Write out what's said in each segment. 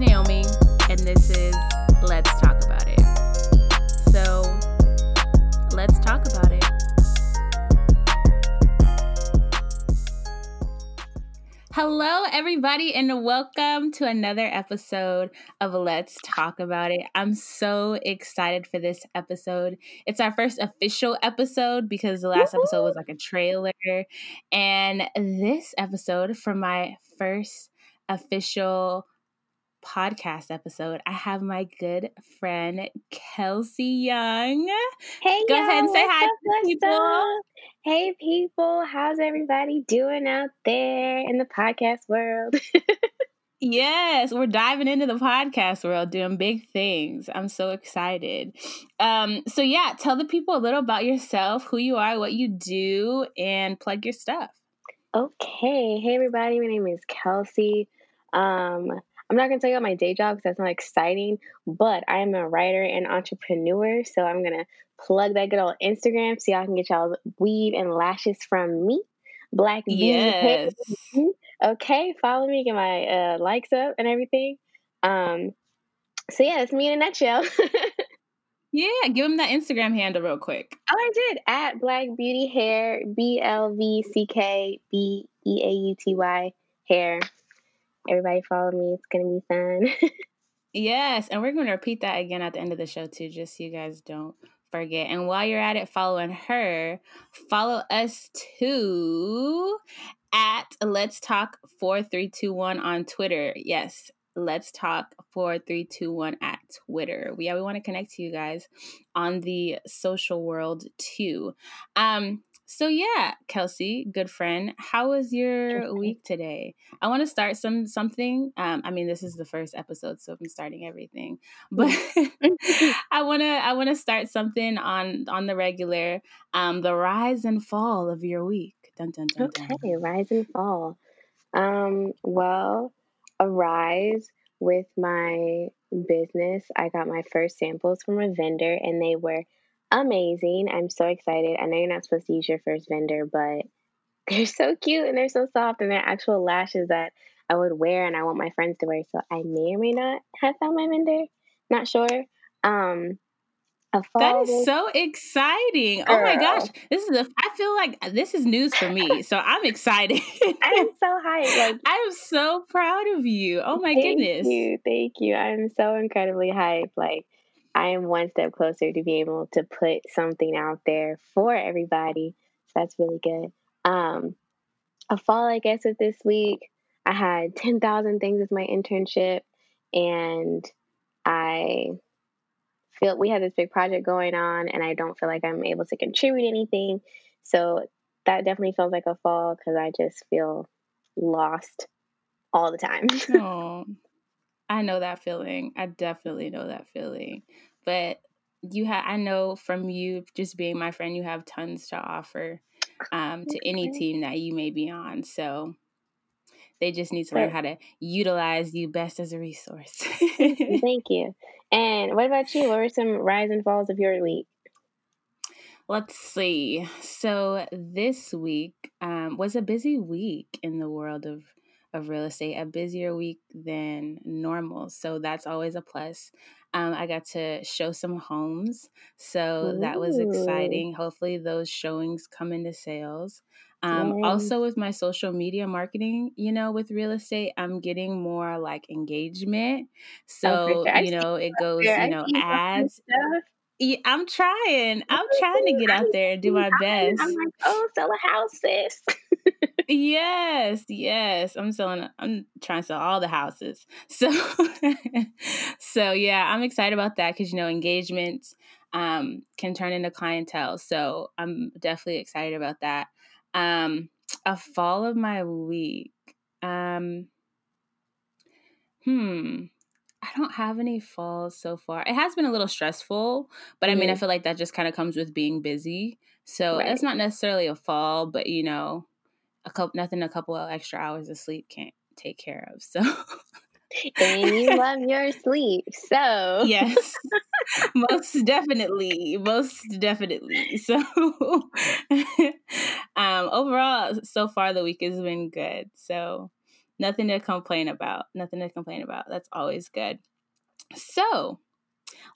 is Naomi, and this is Let's Talk About It. So, let's talk about it. Hello, everybody, and welcome to another episode of Let's Talk About It. I'm so excited for this episode. It's our first official episode because the last Woo-hoo! episode was like a trailer. And this episode, for my first official podcast episode, I have my good friend Kelsey Young. Hey, go ahead and say hi up, to people. Hey, people, how's everybody doing out there in the podcast world? yes, we're diving into the podcast world, doing big things. I'm so excited. Um, so yeah, tell the people a little about yourself, who you are, what you do, and plug your stuff. Okay. Hey, everybody. My name is Kelsey. Um, I'm not going to tell you about my day job because that's not exciting, but I am a writer and entrepreneur. So I'm going to plug that good old Instagram so y'all can get y'all weave and lashes from me. Black Beauty. yes. Okay, follow me, get my uh, likes up and everything. Um, so yeah, that's me in a nutshell. yeah, give them that Instagram handle real quick. Oh, I did at Black Beauty Hair, B L V C K B E A U T Y hair. Everybody follow me. It's gonna be fun. yes, and we're gonna repeat that again at the end of the show too, just so you guys don't forget. And while you're at it following her, follow us too at Let's Talk 4321 on Twitter. Yes, Let's Talk 4321 at Twitter. We, yeah, we want to connect to you guys on the social world too. Um, so yeah, Kelsey, good friend, how was your week today? I want to start some something. Um, I mean, this is the first episode, so I'm starting everything. But I wanna I wanna start something on on the regular. Um, the rise and fall of your week. Dun, dun, dun, okay, rise and fall. Um, well, a rise with my business. I got my first samples from a vendor, and they were amazing. I'm so excited. I know you're not supposed to use your first vendor, but they're so cute and they're so soft and they're actual lashes that I would wear and I want my friends to wear. So I may or may not have found my vendor. Not sure. Um that is so exciting. Girl. Oh my gosh. This is a I feel like this is news for me. So I'm excited. I'm so hyped. Like I'm so proud of you. Oh my thank goodness. Thank you. Thank you. I'm so incredibly hyped. Like I am one step closer to be able to put something out there for everybody. So that's really good. Um, a fall, I guess, of this week, I had 10,000 things with my internship, and I feel we have this big project going on, and I don't feel like I'm able to contribute anything. So that definitely feels like a fall because I just feel lost all the time. I know that feeling. I definitely know that feeling but you have I know from you just being my friend, you have tons to offer um, to any team that you may be on. So they just need to learn how to utilize you best as a resource. Thank you. And what about you? What were some rise and falls of your week? Let's see. So this week um, was a busy week in the world of of real estate, a busier week than normal. So that's always a plus. Um, I got to show some homes, so Ooh. that was exciting. Hopefully, those showings come into sales. Um. Also, with my social media marketing, you know, with real estate, I'm getting more like engagement. So, oh, sure. you know, it goes, you know, ads. Yeah, I'm trying. I'm trying to get out there and do my best. I'm like, oh, sell a house, sis. Yes, yes. I'm selling. I'm trying to sell all the houses. So, so yeah, I'm excited about that because you know engagements um, can turn into clientele. So I'm definitely excited about that. Um, a fall of my week. Um, hmm. I don't have any falls so far. It has been a little stressful, but I mean, I mm-hmm. feel like that just kind of comes with being busy. So right. it's not necessarily a fall, but you know, a couple nothing a couple of extra hours of sleep can't take care of. So and you love your sleep. So yes, most definitely, most definitely. So um, overall, so far the week has been good. So nothing to complain about. Nothing to complain about. That's always good. So,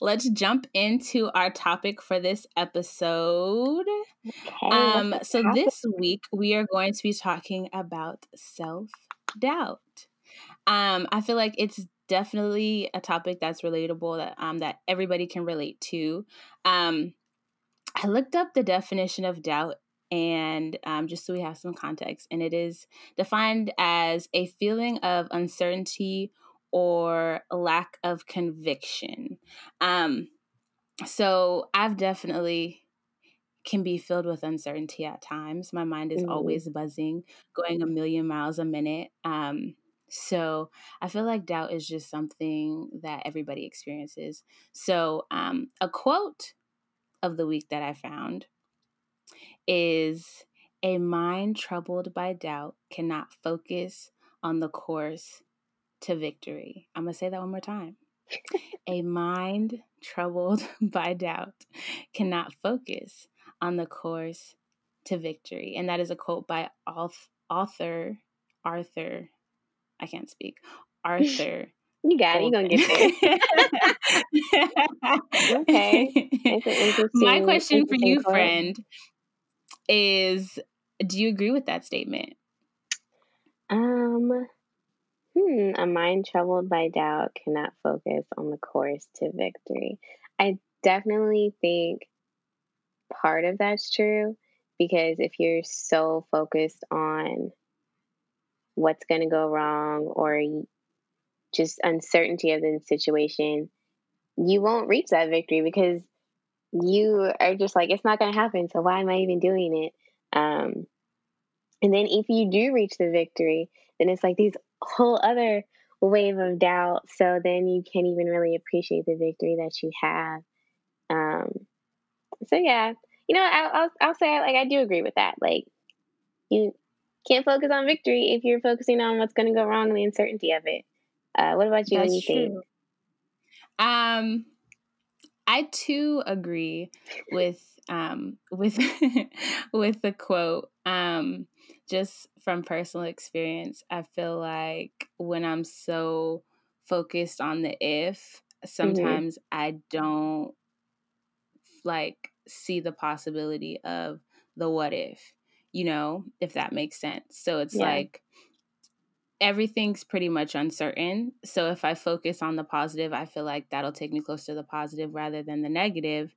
let's jump into our topic for this episode. Okay, um, so this week we are going to be talking about self doubt. Um, I feel like it's definitely a topic that's relatable that um that everybody can relate to. Um, I looked up the definition of doubt and um, just so we have some context, and it is defined as a feeling of uncertainty or lack of conviction. Um, so I've definitely can be filled with uncertainty at times. My mind is mm-hmm. always buzzing, going a million miles a minute. Um, so I feel like doubt is just something that everybody experiences. So um, a quote of the week that I found is a mind troubled by doubt cannot focus on the course to victory. I'm going to say that one more time. a mind troubled by doubt cannot focus on the course to victory. And that is a quote by author Arthur. I can't speak. Arthur. You got it. You're going to get there. okay. My question for you, quote. friend, is do you agree with that statement? Um, hmm, a mind troubled by doubt cannot focus on the course to victory. I definitely think part of that's true because if you're so focused on what's going to go wrong or just uncertainty of the situation, you won't reach that victory because you are just like, it's not going to happen. So why am I even doing it? Um, and then if you do reach the victory, then it's like these whole other wave of doubt. So then you can't even really appreciate the victory that you have. Um, so yeah, you know, I'll, I'll, I'll say like I do agree with that. Like you can't focus on victory if you're focusing on what's going to go wrong and the uncertainty of it. Uh, what about you? That's what you true. think? Um, I too agree with um with with the quote. Um, just from personal experience, I feel like when I'm so focused on the if, mm-hmm. sometimes mm-hmm. I don't like see the possibility of the what if, you know, if that makes sense. So it's yeah. like everything's pretty much uncertain. So if I focus on the positive, I feel like that'll take me close to the positive rather than the negative.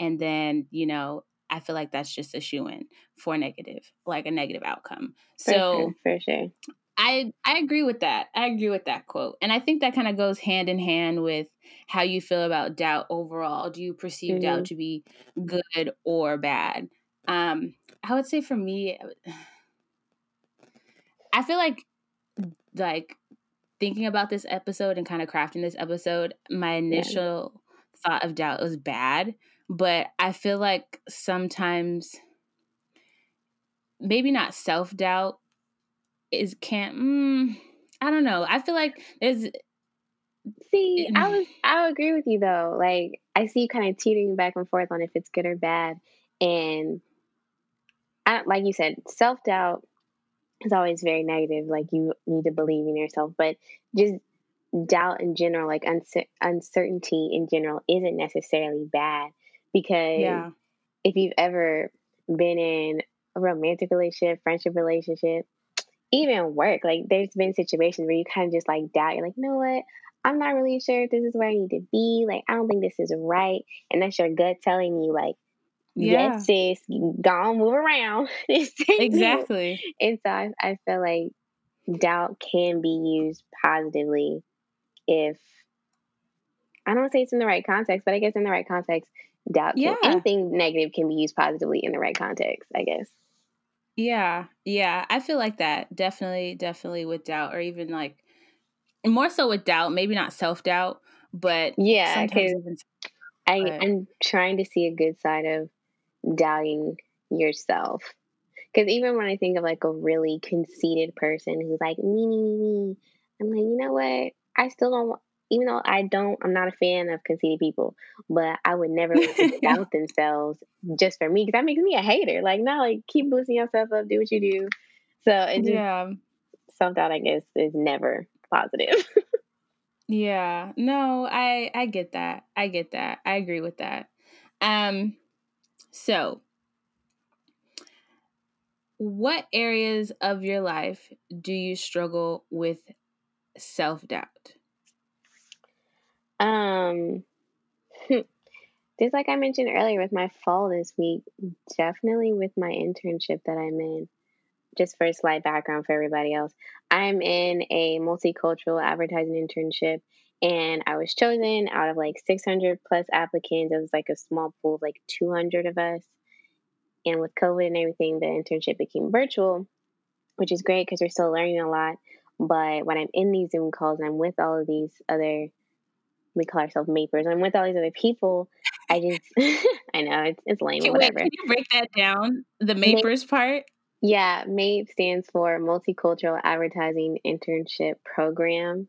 And then, you know, I feel like that's just a shoe in for negative, like a negative outcome. For so sure, for sure. I I agree with that. I agree with that quote. And I think that kind of goes hand in hand with how you feel about doubt overall. Do you perceive mm-hmm. doubt to be good or bad? Um I would say for me I feel like like thinking about this episode and kind of crafting this episode, my initial yeah. thought of doubt was bad, but I feel like sometimes maybe not self doubt is can't. Mm, I don't know. I feel like there's. See, I was I agree with you though. Like I see you kind of teetering back and forth on if it's good or bad, and I like you said, self doubt is always very negative. Like you need to believe in yourself, but just doubt in general, like uncer- uncertainty in general, isn't necessarily bad because yeah. if you've ever been in a romantic relationship, friendship relationship, even work, like there's been situations where you kind of just like doubt. You're like, you know what? I'm not really sure if this is where I need to be. Like, I don't think this is right. And that's your gut telling you, like, yeah. yes, sis, go on, move around. exactly. And so I, I feel like doubt can be used positively if I don't say it's in the right context, but I guess in the right context, doubt yeah. Can, anything negative can be used positively in the right context, I guess. Yeah, yeah. I feel like that. Definitely, definitely with doubt, or even like more so with doubt, maybe not self doubt, but yeah, because I, I'm trying to see a good side of doubting yourself. Because even when I think of like a really conceited person who's like, me, me, me, me, I'm like, you know what? I still don't, even though I don't, I'm not a fan of conceited people, but I would never doubt themselves just for me because that makes me a hater. Like, no, like keep boosting yourself up, do what you do. So, it just, yeah. self doubt, I guess, is never positive. yeah. No, I I get that. I get that. I agree with that. Um so what areas of your life do you struggle with self-doubt? Um just like I mentioned earlier with my fall this week, definitely with my internship that I'm in. Just for a slight background for everybody else, I'm in a multicultural advertising internship, and I was chosen out of like 600 plus applicants. It was like a small pool of like 200 of us. And with COVID and everything, the internship became virtual, which is great because we're still learning a lot. But when I'm in these Zoom calls, I'm with all of these other, we call ourselves mapers. I'm with all these other people. I just, I know it's it's lame. Can, whatever. Wait, can you break that down? The mapers MAIP, part. Yeah, MAPE stands for Multicultural Advertising Internship Program.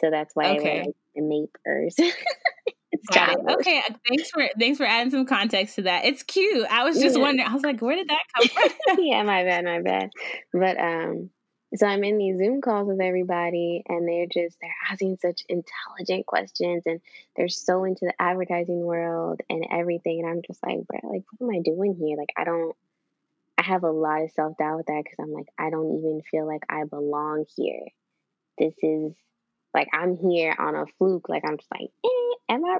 So that's why okay. I like the mapers. Got it. Okay, thanks for thanks for adding some context to that. It's cute. I was just yeah. wondering. I was like, where did that come from? yeah, my bad, my bad. But um, so I'm in these Zoom calls with everybody, and they're just they're asking such intelligent questions, and they're so into the advertising world and everything. And I'm just like, bro, like, what am I doing here? Like, I don't. I have a lot of self doubt with that because I'm like, I don't even feel like I belong here. This is like I'm here on a fluke. Like I'm just like, eh, am I?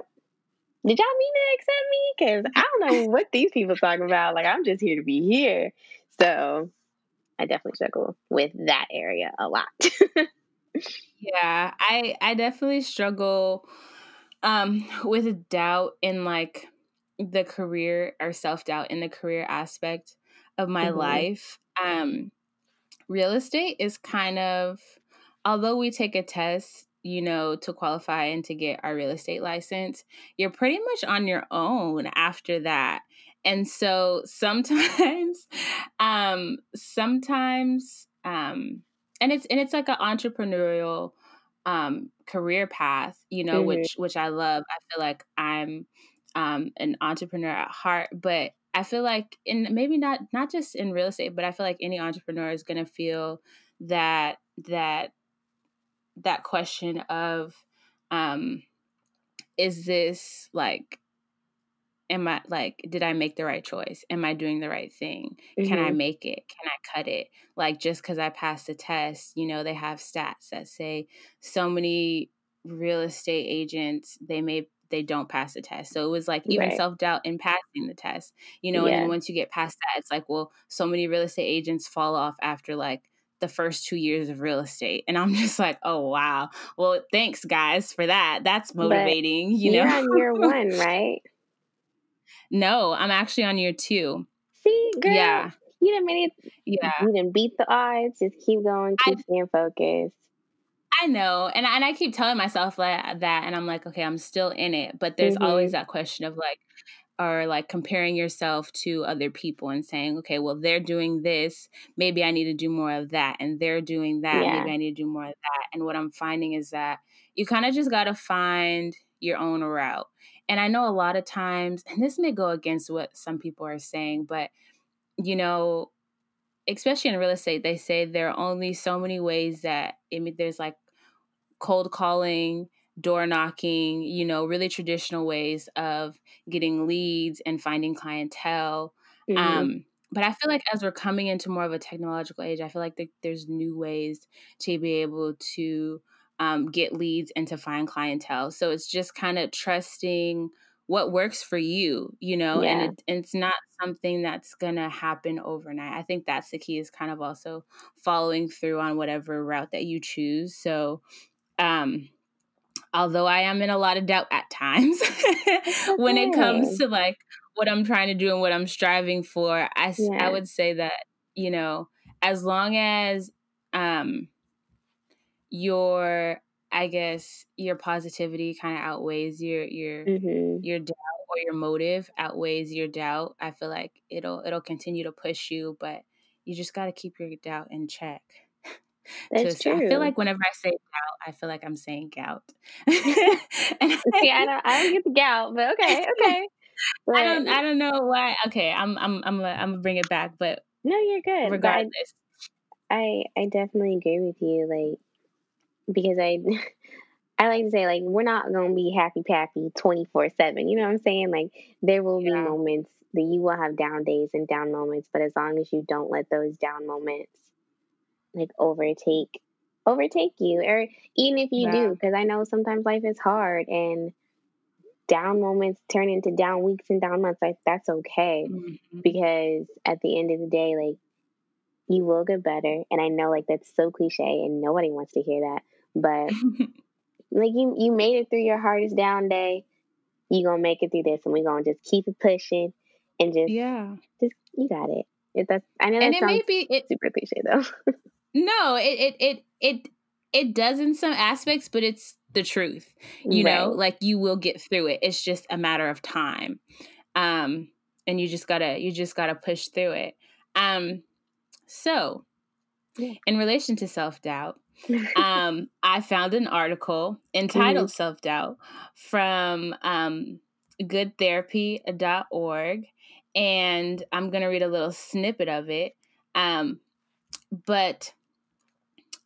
Did y'all mean to accept me? Because I don't know what these people talking about. Like I'm just here to be here. So I definitely struggle with that area a lot. yeah, I I definitely struggle um with doubt in like the career or self-doubt in the career aspect of my mm-hmm. life. Um real estate is kind of although we take a test you know, to qualify and to get our real estate license, you're pretty much on your own after that. And so sometimes, um, sometimes, um, and it's and it's like an entrepreneurial um career path, you know, mm-hmm. which which I love. I feel like I'm um an entrepreneur at heart, but I feel like in maybe not not just in real estate, but I feel like any entrepreneur is gonna feel that that that question of um is this like am i like did i make the right choice am i doing the right thing mm-hmm. can i mm-hmm. make it can i cut it like just because i passed the test you know they have stats that say so many real estate agents they may they don't pass the test so it was like even right. self-doubt in passing the test you know yeah. and then once you get past that it's like well so many real estate agents fall off after like the first two years of real estate. And I'm just like, oh, wow. Well, thanks, guys, for that. That's motivating. But you know, you're on year one, right? No, I'm actually on year two. See, girl. Yeah. You didn't made it. Yeah. You didn't beat the odds. Just keep going. Keep I, staying focused. I know, and and I keep telling myself like that, and I'm like, okay, I'm still in it, but there's mm-hmm. always that question of like, or like comparing yourself to other people and saying, okay, well, they're doing this. Maybe I need to do more of that. And they're doing that. Yeah. Maybe I need to do more of that. And what I'm finding is that you kind of just got to find your own route. And I know a lot of times, and this may go against what some people are saying, but you know, especially in real estate, they say there are only so many ways that I mean, there's like cold calling, door knocking, you know, really traditional ways of getting leads and finding clientele. Mm-hmm. Um, but I feel like as we're coming into more of a technological age, I feel like the, there's new ways to be able to um, get leads and to find clientele. So it's just kind of trusting what works for you, you know, yeah. and, it, it's not something that's going to happen overnight. I think that's the key is kind of also following through on whatever route that you choose. So, um, although I am in a lot of doubt at times when it comes to like what I'm trying to do and what I'm striving for, I, yeah. I would say that, you know, as long as um, your, I guess, your positivity kind of outweighs your, your, mm-hmm. your doubt or your motive outweighs your doubt, I feel like it'll, it'll continue to push you, but you just got to keep your doubt in check. That's true. I feel like whenever I say gout, I feel like I'm saying gout. See, I don't, I don't get the gout, but okay, okay. But, I don't, I don't know why. Okay, I'm, I'm, I'm, gonna, I'm gonna bring it back, but no, you're good. Regardless, I I definitely agree with you. Like because I I like to say like we're not gonna be happy pappy twenty four seven. You know what I'm saying? Like there will yeah. be moments that you will have down days and down moments, but as long as you don't let those down moments like overtake overtake you, or even if you yeah. do, because I know sometimes life is hard and down moments turn into down weeks and down months. Like that's okay mm-hmm. because at the end of the day, like you will get better. And I know like that's so cliche and nobody wants to hear that, but like you you made it through your hardest down day. You gonna make it through this, and we gonna just keep it pushing and just yeah, just you got it. It that's I know that and it may be it, super cliche though. no, it it it it it does in some aspects, but it's the truth. You right. know, like you will get through it. It's just a matter of time. Um, and you just gotta you just gotta push through it. Um, so yeah. in relation to self doubt, um, I found an article entitled mm-hmm. Self Doubt from um, goodtherapy.org. And I'm going to read a little snippet of it. Um, but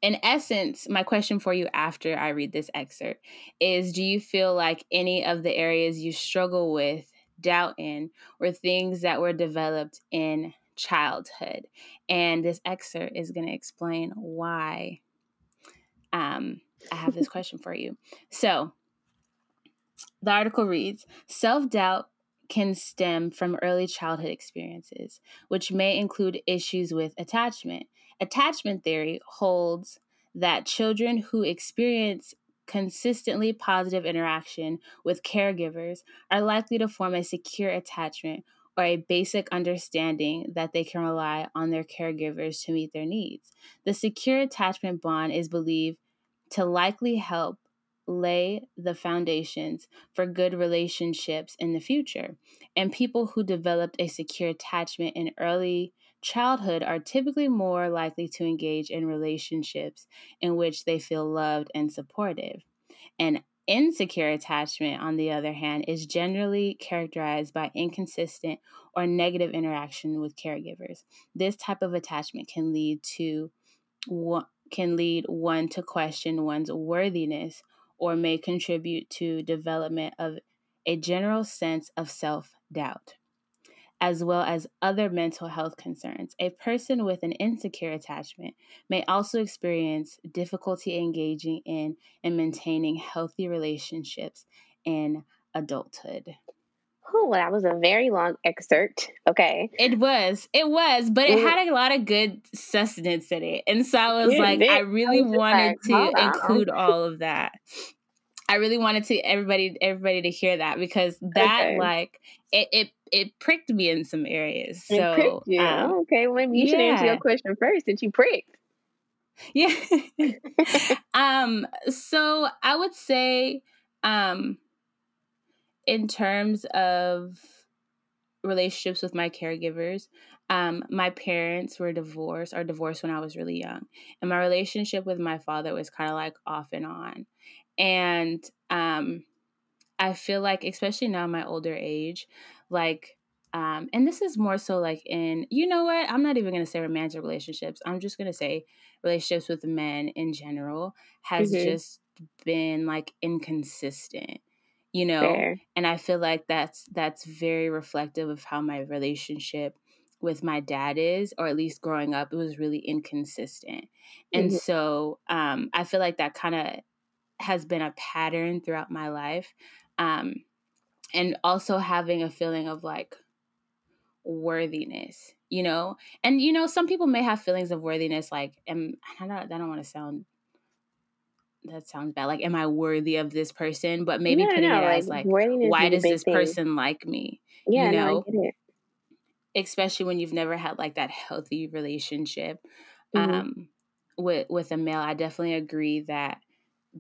in essence, my question for you after I read this excerpt is Do you feel like any of the areas you struggle with, doubt in, were things that were developed in childhood? And this excerpt is going to explain why um, I have this question for you. So, the article reads Self doubt can stem from early childhood experiences, which may include issues with attachment. Attachment theory holds that children who experience consistently positive interaction with caregivers are likely to form a secure attachment or a basic understanding that they can rely on their caregivers to meet their needs. The secure attachment bond is believed to likely help lay the foundations for good relationships in the future. And people who developed a secure attachment in early childhood are typically more likely to engage in relationships in which they feel loved and supportive. And insecure attachment, on the other hand, is generally characterized by inconsistent or negative interaction with caregivers. This type of attachment can lead to can lead one to question one's worthiness or may contribute to development of a general sense of self-doubt as well as other mental health concerns. A person with an insecure attachment may also experience difficulty engaging in and maintaining healthy relationships in adulthood. Oh, that was a very long excerpt. Okay. It was. It was, but it had a lot of good sustenance in it. And so I was like. I really I wanted like, to include all of that. I really wanted to everybody everybody to hear that because that okay. like it, it it pricked me in some areas. So it pricked you. Um, okay, well maybe you yeah. should answer your question first since you pricked. Yeah. um so I would say um in terms of relationships with my caregivers, um, my parents were divorced or divorced when I was really young. And my relationship with my father was kind of like off and on. And um, I feel like, especially now in my older age, like, um, and this is more so like in, you know what? I'm not even going to say romantic relationships. I'm just going to say relationships with men in general has mm-hmm. just been like inconsistent you know Fair. and i feel like that's that's very reflective of how my relationship with my dad is or at least growing up it was really inconsistent and mm-hmm. so um, i feel like that kind of has been a pattern throughout my life um, and also having a feeling of like worthiness you know? And you know some people may have feelings of worthiness like am i don't, I don't want to sound that sounds bad like am i worthy of this person? But maybe no, putting no, it like, as like why does this thing. person like me? Yeah you know? no, especially when you've never had like that healthy relationship. Mm-hmm. um with with a male i definitely agree that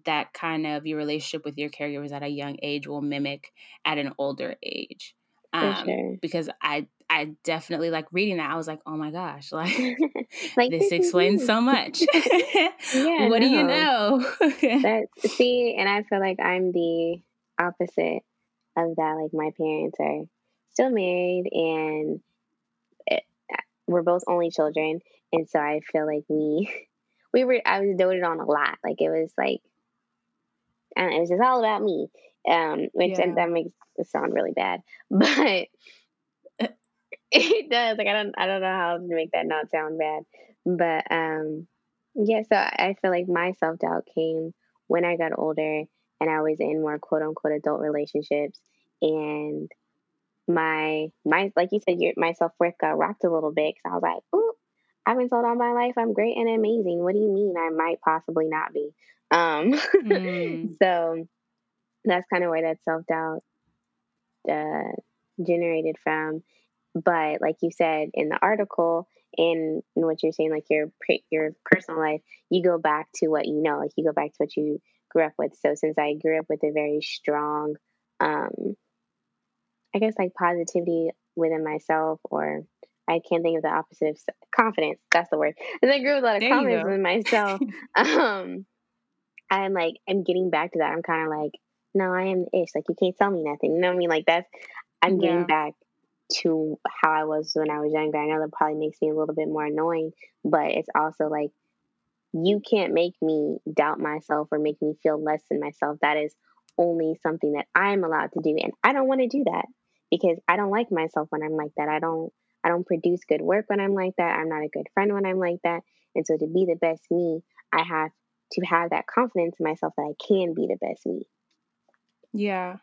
that kind of your relationship with your caregivers at a young age will mimic at an older age. Um, sure. Because I I definitely like reading that. I was like, oh my gosh, like, like this explains so much. yeah, what no. do you know? that see, and I feel like I'm the opposite of that. Like my parents are still married, and it, we're both only children, and so I feel like we we were I was doted on a lot. Like it was like and it was just all about me. Um, which yeah. that makes it sound really bad, but it does. Like I don't I don't know how to make that not sound bad, but um, yeah. So I feel like my self doubt came when I got older and I was in more quote unquote adult relationships and my my like you said your my self worth got rocked a little bit because I was like, ooh, I've been told all my life I'm great and amazing. What do you mean I might possibly not be? Um, mm. so that's kind of where that self doubt uh, generated from. But like you said in the article, in, in what you're saying, like your your personal life, you go back to what you know. Like you go back to what you grew up with. So since I grew up with a very strong, um, I guess like positivity within myself, or I can't think of the opposite of confidence. That's the word. And I grew with a lot of there confidence in myself. um, I'm like, I'm getting back to that. I'm kind of like, no, I am ish. Like you can't tell me nothing. You know what I mean? Like that's, I'm yeah. getting back to how I was when I was younger. I know that probably makes me a little bit more annoying, but it's also like you can't make me doubt myself or make me feel less than myself. That is only something that I'm allowed to do. And I don't want to do that because I don't like myself when I'm like that. I don't I don't produce good work when I'm like that. I'm not a good friend when I'm like that. And so to be the best me, I have to have that confidence in myself that I can be the best me. Yeah.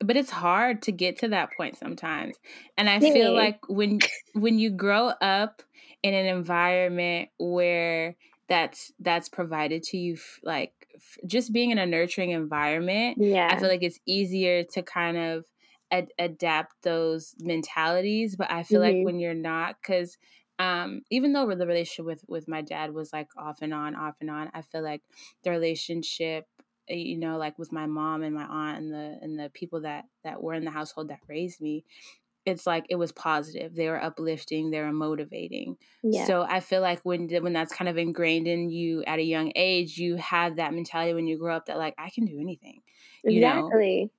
But it's hard to get to that point sometimes. And I feel like when when you grow up in an environment where that's that's provided to you like just being in a nurturing environment yeah i feel like it's easier to kind of ad- adapt those mentalities but i feel mm-hmm. like when you're not because um even though the relationship with with my dad was like off and on off and on i feel like the relationship eh, you know like with my mom and my aunt and the and the people that that were in the household that raised me it's like it was positive. They were uplifting, they were motivating. Yeah. So I feel like when when that's kind of ingrained in you at a young age, you have that mentality when you grow up that like I can do anything. You exactly. Know?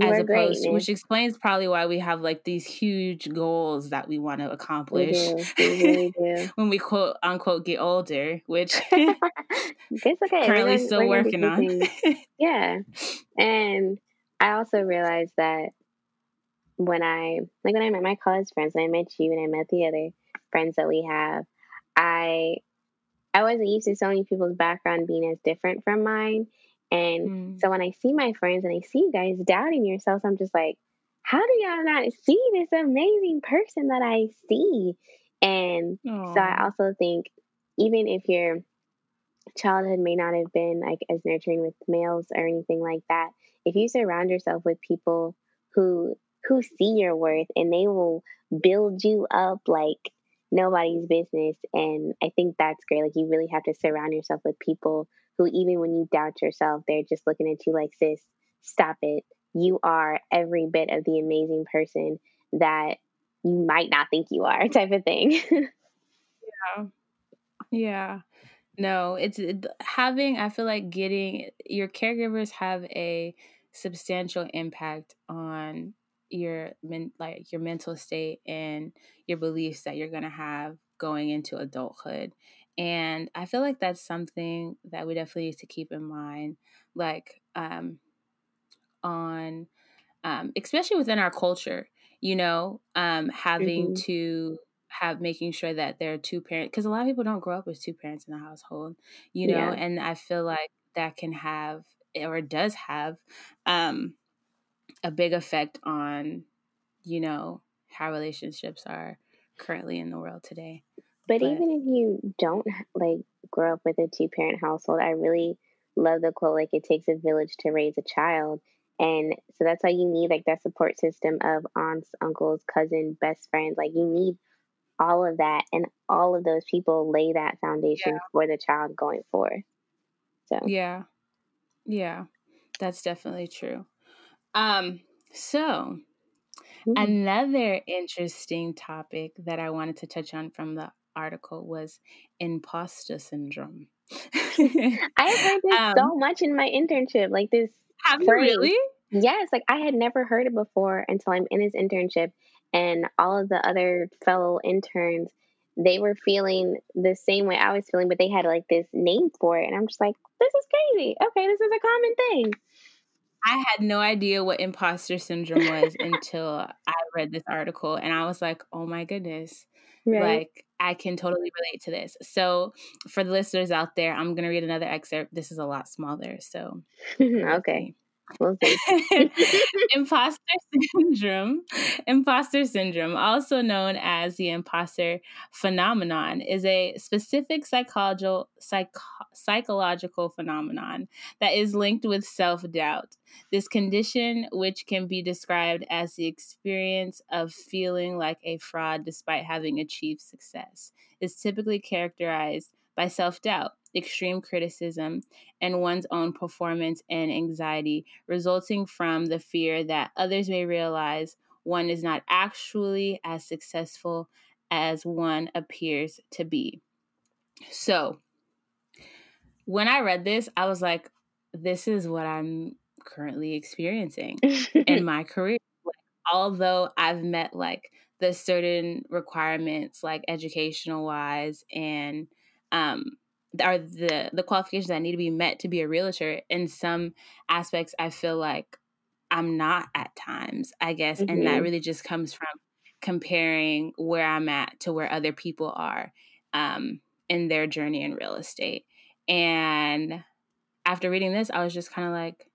As opposed, great, which explains probably why we have like these huge goals that we want to accomplish we do. We do. when we quote unquote get older, which it's okay. currently gonna, still working on. yeah, and I also realized that when I like when I met my college friends, and I met you, and I met the other friends that we have, I I wasn't used to so many people's background being as different from mine. And mm. so when I see my friends and I see you guys doubting yourselves, I'm just like, how do y'all not see this amazing person that I see? And Aww. so I also think even if your childhood may not have been like as nurturing with males or anything like that, if you surround yourself with people who who see your worth and they will build you up like nobody's business. And I think that's great. Like, you really have to surround yourself with people who, even when you doubt yourself, they're just looking at you like, sis, stop it. You are every bit of the amazing person that you might not think you are, type of thing. yeah. Yeah. No, it's it, having, I feel like getting your caregivers have a substantial impact on your men, like your mental state and your beliefs that you're going to have going into adulthood. And I feel like that's something that we definitely need to keep in mind, like um, on, um, especially within our culture, you know, um, having mm-hmm. to have making sure that there are two parents, because a lot of people don't grow up with two parents in the household, you know, yeah. and I feel like that can have or does have um, a big effect on, you know, how relationships are currently in the world today. But, but even if you don't like grow up with a two parent household, I really love the quote like it takes a village to raise a child. And so that's why you need like that support system of aunts, uncles, cousin, best friends. Like you need all of that and all of those people lay that foundation yeah. for the child going forward. So Yeah. Yeah. That's definitely true. Um, so Ooh. another interesting topic that I wanted to touch on from the article was imposter syndrome. I have heard this um, so much in my internship. Like this. Have you really? Yes. Like I had never heard it before until I'm in this internship, and all of the other fellow interns they were feeling the same way I was feeling, but they had like this name for it. And I'm just like, this is crazy. Okay, this is a common thing. I had no idea what imposter syndrome was until I read this article and I was like, oh my goodness. Right. Like, I can totally relate to this. So, for the listeners out there, I'm going to read another excerpt. This is a lot smaller. So, okay. We'll imposter syndrome, imposter syndrome, also known as the imposter phenomenon, is a specific psychological psych- psychological phenomenon that is linked with self-doubt. This condition, which can be described as the experience of feeling like a fraud despite having achieved success, is typically characterized by self-doubt extreme criticism, and one's own performance and anxiety, resulting from the fear that others may realize one is not actually as successful as one appears to be. So, when I read this, I was like, this is what I'm currently experiencing in my career. Like, although I've met like the certain requirements, like educational wise, and um, are the the qualifications that need to be met to be a realtor in some aspects i feel like i'm not at times i guess mm-hmm. and that mm-hmm. really just comes from comparing where i'm at to where other people are um, in their journey in real estate and after reading this i was just kind of like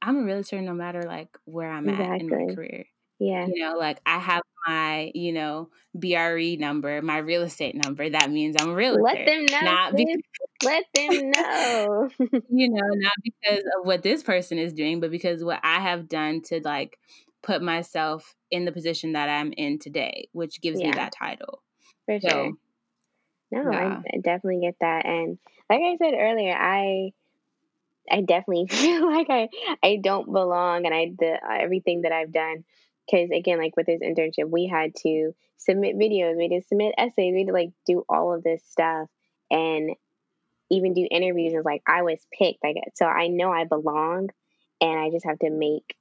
i'm a realtor no matter like where i'm exactly. at in my career yeah you know like i have my, you know, BRE number, my real estate number, that means I'm real. Let them know. Not because, Let them know. you know, not because of what this person is doing, but because what I have done to like put myself in the position that I'm in today, which gives yeah. me that title. For so, sure. No, yeah. I definitely get that. And like I said earlier, I I definitely feel like I I don't belong and I the everything that I've done because again like with this internship we had to submit videos we had to submit essays we had to like do all of this stuff and even do interviews and like i was picked guess. So i know i belong and i just have to make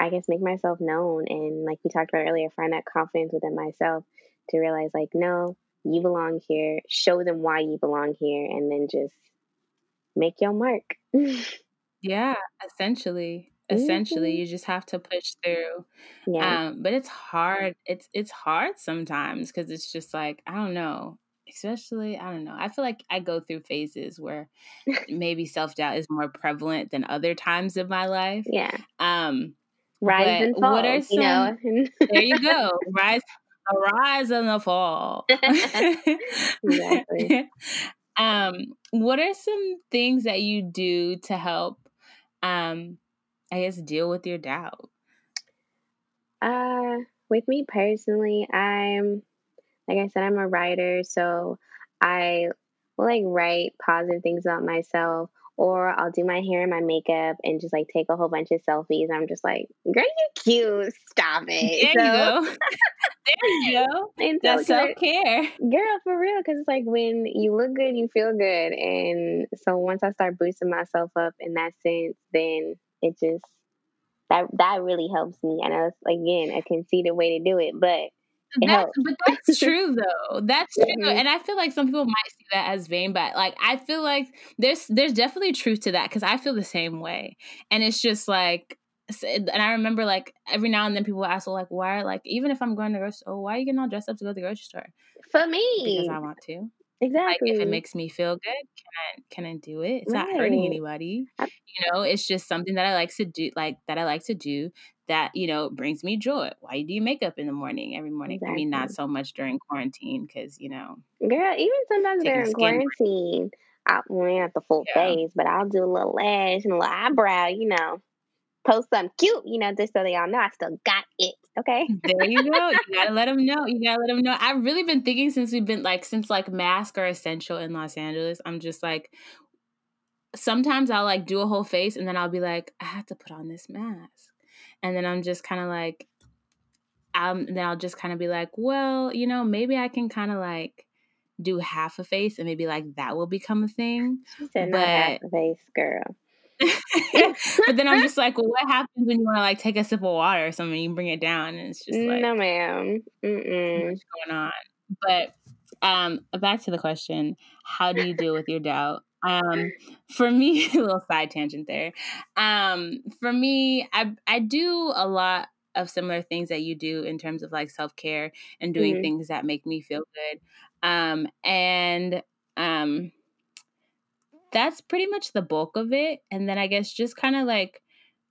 i guess make myself known. And like we talked about earlier find that confidence within myself to realize like no you belong here. Show them why you belong here and then just make your mark. Yeah essentially essentially mm-hmm. you just have to push through yeah. um but it's hard it's it's hard sometimes because it's just like i don't know especially i don't know i feel like i go through phases where maybe self-doubt is more prevalent than other times of my life yeah um rise and fall what are some, you know there you go rise rise and the fall exactly um what are some things that you do to help um I guess deal with your doubt? Uh, with me personally, I'm like I said, I'm a writer, so I will like write positive things about myself, or I'll do my hair and my makeup and just like take a whole bunch of selfies. I'm just like, girl, you cute. Stop it. There so, you go. there you go. And so, That's self care. Girl, for real. Because it's like when you look good, you feel good. And so once I start boosting myself up in that sense, then it just that that really helps me. And I was, again a conceited way to do it, but that's, but that's true though. That's true, mm-hmm. and I feel like some people might see that as vain, but like I feel like there's there's definitely truth to that because I feel the same way, and it's just like. And I remember, like every now and then, people ask, "Well, like, why? Are like, even if I'm going to the grocery, oh, why are you getting all dressed up to go to the grocery store?" For me, because I want to. Exactly. Like if it makes me feel good, can I can I do it? It's right. not hurting anybody. You know, it's just something that I like to do like that I like to do that, you know, brings me joy. Why do you do makeup in the morning every morning? Exactly. I mean, not so much during quarantine because, you know. Girl, even sometimes during quarantine, I well, not the full yeah. face, but I'll do a little lash and a little eyebrow, you know post something cute, you know, just so they all know I still got it. Okay. there you go. You gotta let them know. You gotta let them know. I've really been thinking since we've been like, since like masks are essential in Los Angeles, I'm just like, sometimes I'll like do a whole face and then I'll be like, I have to put on this mask. And then I'm just kind of like, um, then I'll just kind of be like, well, you know, maybe I can kind of like do half a face and maybe like that will become a thing. She said but, not half a face, girl. but then I'm just like, well, what happens when you want to like take a sip of water or something? You bring it down, and it's just like no, ma'am. Mm-mm. what's going on. But um, back to the question: How do you deal with your doubt? Um, for me, a little side tangent there. Um, for me, I I do a lot of similar things that you do in terms of like self care and doing mm-hmm. things that make me feel good. Um, and um, that's pretty much the bulk of it. And then I guess just kind of like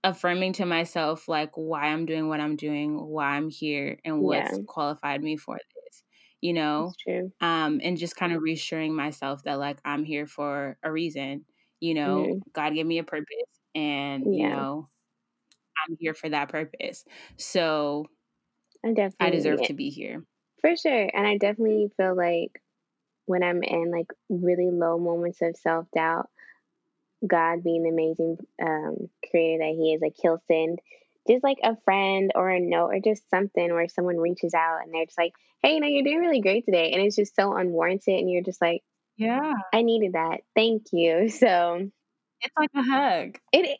affirming to myself like why I'm doing what I'm doing, why I'm here, and what's yeah. qualified me for this. You know, um, and just kind of reassuring myself that like I'm here for a reason. You know, mm-hmm. God gave me a purpose, and yeah. you know, I'm here for that purpose. So I definitely I deserve to be here. For sure. And I definitely feel like when I'm in like really low moments of self doubt, God being the amazing um, creator that He is, like He'll send just like a friend or a note or just something where someone reaches out and they're just like, hey, you know, you're doing really great today. And it's just so unwarranted. And you're just like, yeah, I needed that. Thank you. So it's like a hug. It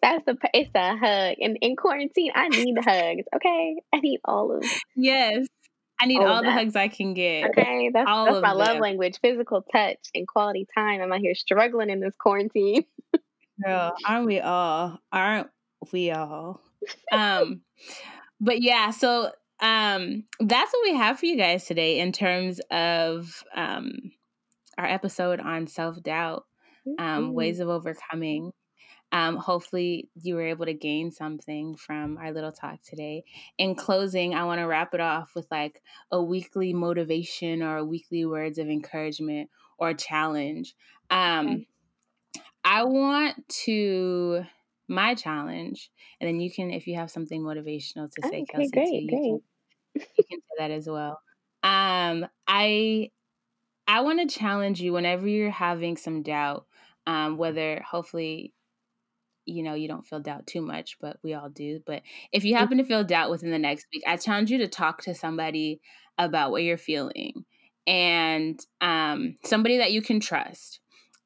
that's the it's a hug. And in quarantine, I need hugs. Okay, I need all of. Them. Yes, I need all, all the hugs I can get. Okay, that's all that's my them. love language: physical touch and quality time. I'm out here struggling in this quarantine. Girl, aren't we all? Aren't we all? Um, but yeah, so um, that's what we have for you guys today in terms of um our episode on self doubt, um, mm-hmm. ways of overcoming. Um, hopefully, you were able to gain something from our little talk today. In closing, I want to wrap it off with like a weekly motivation or a weekly words of encouragement or challenge. Um, okay. I want to my challenge, and then you can, if you have something motivational to say, okay, Kelci, great, too, you, great. Can, you can say that as well. Um, I I want to challenge you whenever you're having some doubt, um, whether hopefully you know you don't feel doubt too much but we all do but if you mm. happen to feel doubt within the next week i challenge you to talk to somebody about what you're feeling and um, somebody that you can trust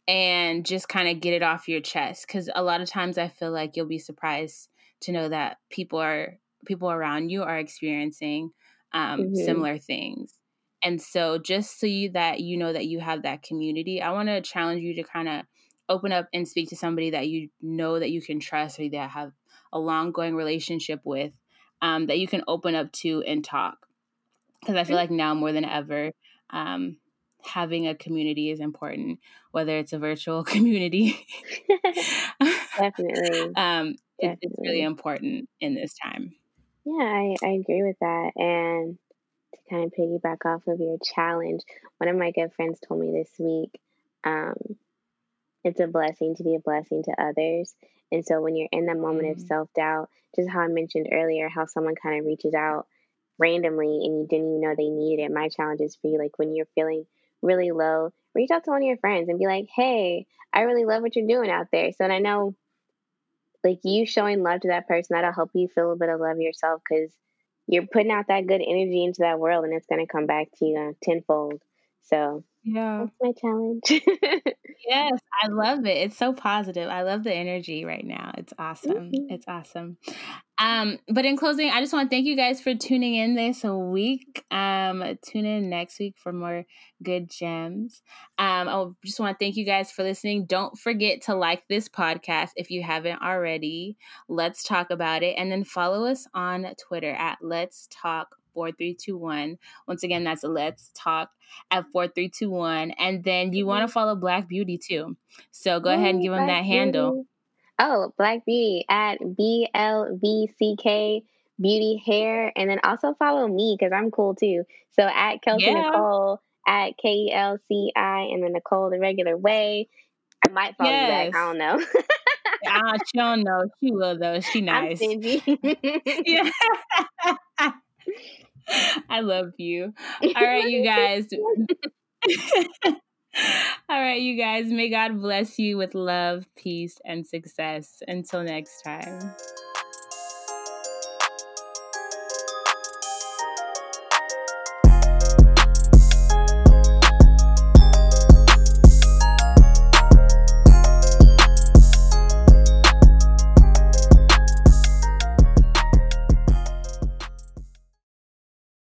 and just kind of get it off your chest because a lot of times i feel like you'll be surprised to know that people are people around you are experiencing um, mm-hmm. similar things and so just so you that you know that you have that community i want to challenge you to kind of open up and speak to somebody that you know that you can trust or that have a long going relationship with um, that you can open up to and talk. Because i feel like now more than ever um, having a community is important whether it's a virtual community. Definitely. Um, definitely. it's really important in this time. Yeah I, I agree with that and to kind of piggyback off of your challenge one of my good friends told me this week um, it's a blessing to be a blessing to others. And so when you're in that moment mm-hmm. of self doubt, just how I mentioned earlier, how someone kind of reaches out randomly and you didn't even know they needed it. My challenge is for you, like when you're feeling really low, reach out to one of your friends and be like, hey, I really love what you're doing out there. So and I know like you showing love to that person, that'll help you feel a bit of love yourself because you're putting out that good energy into that world and it's going to come back to you uh, tenfold. So yeah. That's my challenge. yes, I love it. It's so positive. I love the energy right now. It's awesome. Mm-hmm. It's awesome. Um, but in closing, I just want to thank you guys for tuning in this week. Um, tune in next week for more good gems. Um, I just want to thank you guys for listening. Don't forget to like this podcast if you haven't already. Let's talk about it. And then follow us on Twitter at Let's Talk 4321. Once again, that's Let's Talk at 4321. And then you want to mm-hmm. follow Black Beauty too. So go Ooh, ahead and give them that Beauty. handle. Oh, Black Beauty at B L V C K Beauty Hair. And then also follow me because I'm cool too. So at Kelci yeah. Nicole, at K E L C I, and then Nicole the regular way. I might follow yes. you back. I don't know. uh, she don't know. She will though. She nice. yeah. I love you. All right, you guys. All right, you guys. May God bless you with love, peace, and success. Until next time.